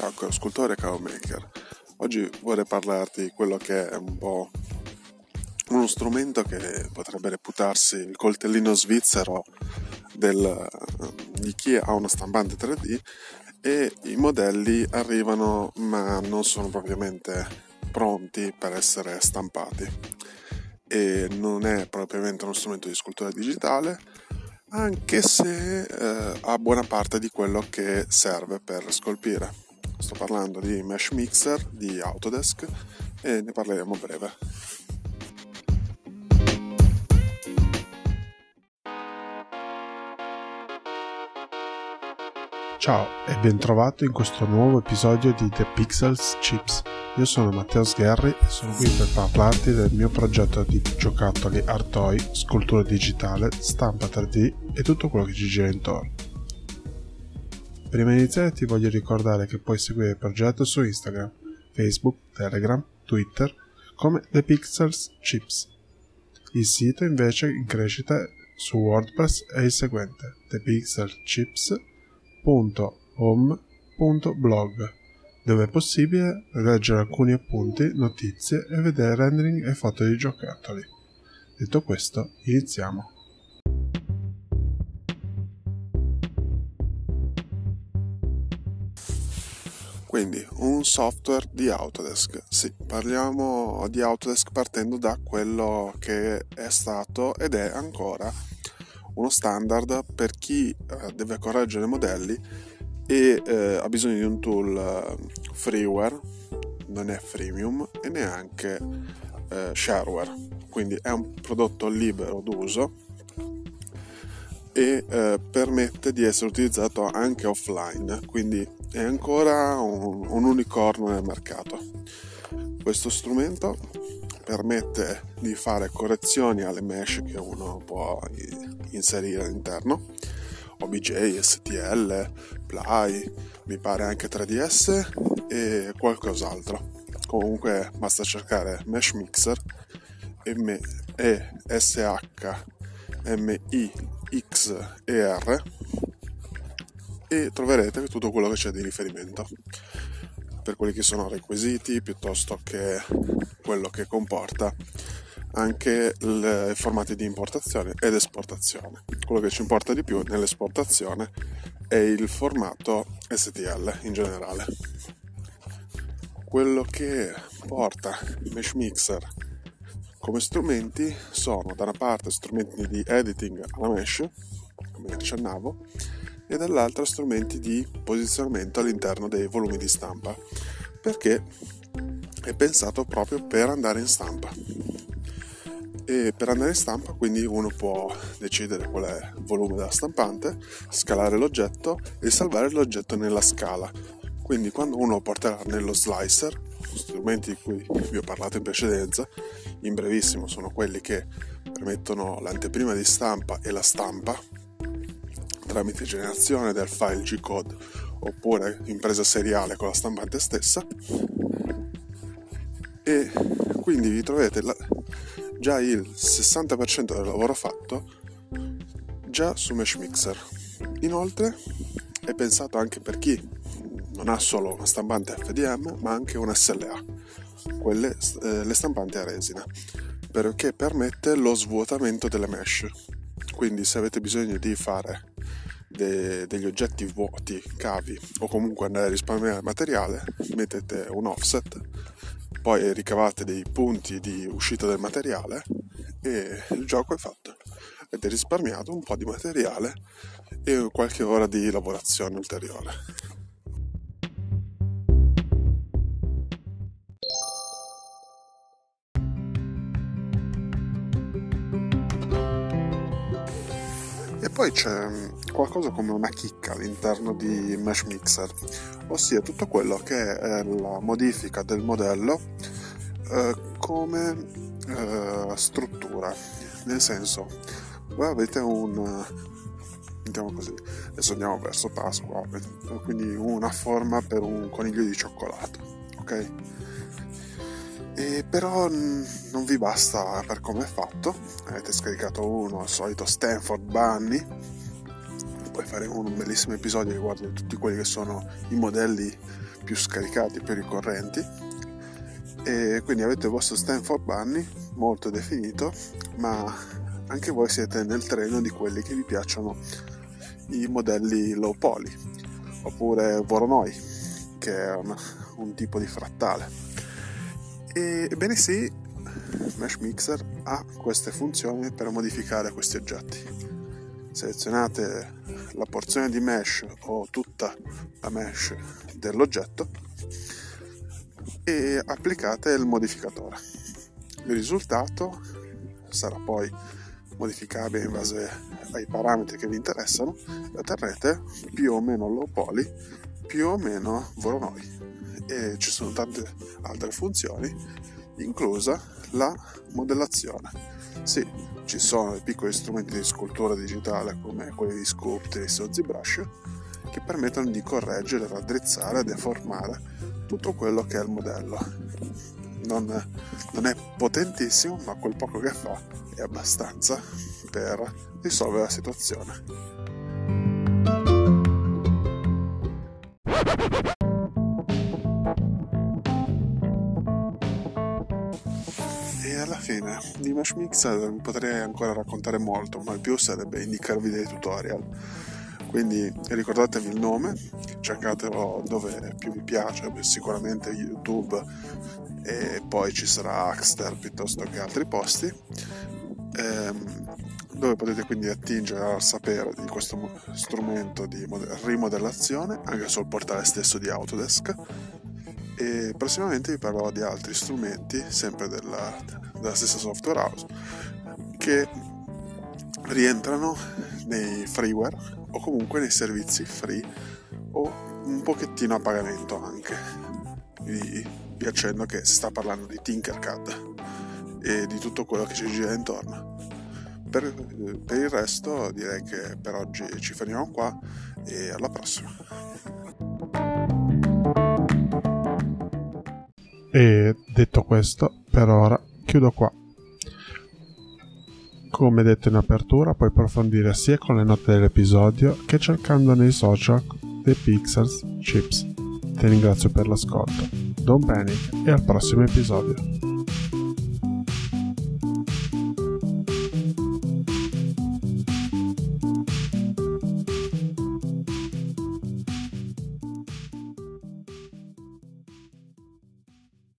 Ciao caro scultore caro maker. Oggi vorrei parlarti di quello che è un po' uno strumento che potrebbe reputarsi il coltellino svizzero del, di chi ha una stampante 3D e i modelli arrivano ma non sono propriamente pronti per essere stampati e non è propriamente uno strumento di scultura digitale anche se eh, ha buona parte di quello che serve per scolpire. Sto parlando di Mesh Mixer di Autodesk e ne parleremo a breve. Ciao e ben trovato in questo nuovo episodio di The Pixels Chips. Io sono Matteo Sgherri e sono qui per parlarti del mio progetto di giocattoli art toy, scultura digitale, stampa 3D e tutto quello che ci gira intorno. Prima di iniziare ti voglio ricordare che puoi seguire il progetto su Instagram, Facebook, Telegram, Twitter come The Pixels Chips. Il sito invece in crescita su WordPress è il seguente thepixelchips.com www.home.blog dove è possibile leggere alcuni appunti, notizie e vedere rendering e foto di giocattoli. Detto questo, iniziamo. Quindi un software di Autodesk. Sì, parliamo di Autodesk partendo da quello che è stato ed è ancora uno standard per chi eh, deve correggere modelli e eh, ha bisogno di un tool eh, freeware, non è freemium e neanche eh, shareware, quindi è un prodotto libero d'uso e eh, permette di essere utilizzato anche offline, quindi è ancora un, un unicorno nel mercato. Questo strumento permette di fare correzioni alle mesh che uno può inserire all'interno OBJ, STL, Ply, mi pare anche 3DS e qualcos'altro. Comunque basta cercare Mesh Mixer M E S H M I X E R e troverete tutto quello che c'è di riferimento per quelli che sono requisiti piuttosto che quello che comporta anche i formati di importazione ed esportazione. Quello che ci importa di più nell'esportazione è il formato STL in generale. Quello che porta il Mesh Mixer come strumenti sono da una parte strumenti di editing alla mesh, come accennavo, e dall'altra strumenti di posizionamento all'interno dei volumi di stampa, perché è pensato proprio per andare in stampa e per andare in stampa quindi uno può decidere qual è il volume della stampante, scalare l'oggetto e salvare l'oggetto nella scala. Quindi quando uno porterà nello slicer, strumenti di cui vi ho parlato in precedenza, in brevissimo sono quelli che permettono l'anteprima di stampa e la stampa tramite generazione del file G-code oppure impresa seriale con la stampante stessa e quindi vi trovate già il 60% del lavoro fatto già su Mesh Mixer. Inoltre è pensato anche per chi non ha solo una stampante FDM ma anche un SLA, quelle, eh, le stampanti a resina, perché permette lo svuotamento delle mesh. Quindi se avete bisogno di fare de- degli oggetti vuoti, cavi o comunque andare a risparmiare materiale, mettete un offset poi ricavate dei punti di uscita del materiale e il gioco è fatto. Avete risparmiato un po' di materiale e qualche ora di lavorazione ulteriore. E poi c'è qualcosa come una chicca all'interno di Mesh Mixer, ossia tutto quello che è la modifica del modello eh, come eh, struttura, nel senso voi avete un mettiamo così, adesso andiamo verso Pasqua, quindi una forma per un coniglio di cioccolato, ok? E però non vi basta per come è fatto, avete scaricato uno, al solito Stanford Bunny, poi faremo un bellissimo episodio riguardo tutti quelli che sono i modelli più scaricati, più ricorrenti. E quindi avete il vostro Stanford Bunny molto definito, ma anche voi siete nel treno di quelli che vi piacciono i modelli low poly, oppure Voronoi, che è un, un tipo di frattale. Ebbene sì, Mesh Mixer ha queste funzioni per modificare questi oggetti. Selezionate la porzione di mesh o tutta la mesh dell'oggetto e applicate il modificatore. Il risultato sarà poi modificabile in base ai parametri che vi interessano. E otterrete più o meno low poly, più o meno Voronoi e ci sono tante altre funzioni, inclusa la modellazione. Sì, ci sono dei piccoli strumenti di scultura digitale come quelli di Sculptris o ZBrush che permettono di correggere, raddrizzare, deformare tutto quello che è il modello. Non, non è potentissimo, ma quel poco che fa è abbastanza per risolvere la situazione. Fine di Mesh Mix potrei ancora raccontare molto, ma il più sarebbe indicarvi dei tutorial. Quindi ricordatevi il nome, cercatelo dove più vi piace, sicuramente YouTube e poi ci sarà Axter piuttosto che altri posti, ehm, dove potete quindi attingere al sapere di questo strumento di rimodellazione anche sul portale stesso di Autodesk e prossimamente vi parlerò di altri strumenti, sempre della, della stessa software house, che rientrano nei freeware o comunque nei servizi free o un pochettino a pagamento anche. Vi, vi accendo che si sta parlando di Tinkercad e di tutto quello che ci gira intorno. Per, per il resto direi che per oggi ci fermiamo qua e alla prossima. E detto questo, per ora chiudo qua. Come detto in apertura, puoi approfondire sia con le note dell'episodio che cercando nei social dei Pixels Chips. Ti ringrazio per l'ascolto. Don't panic e al prossimo episodio.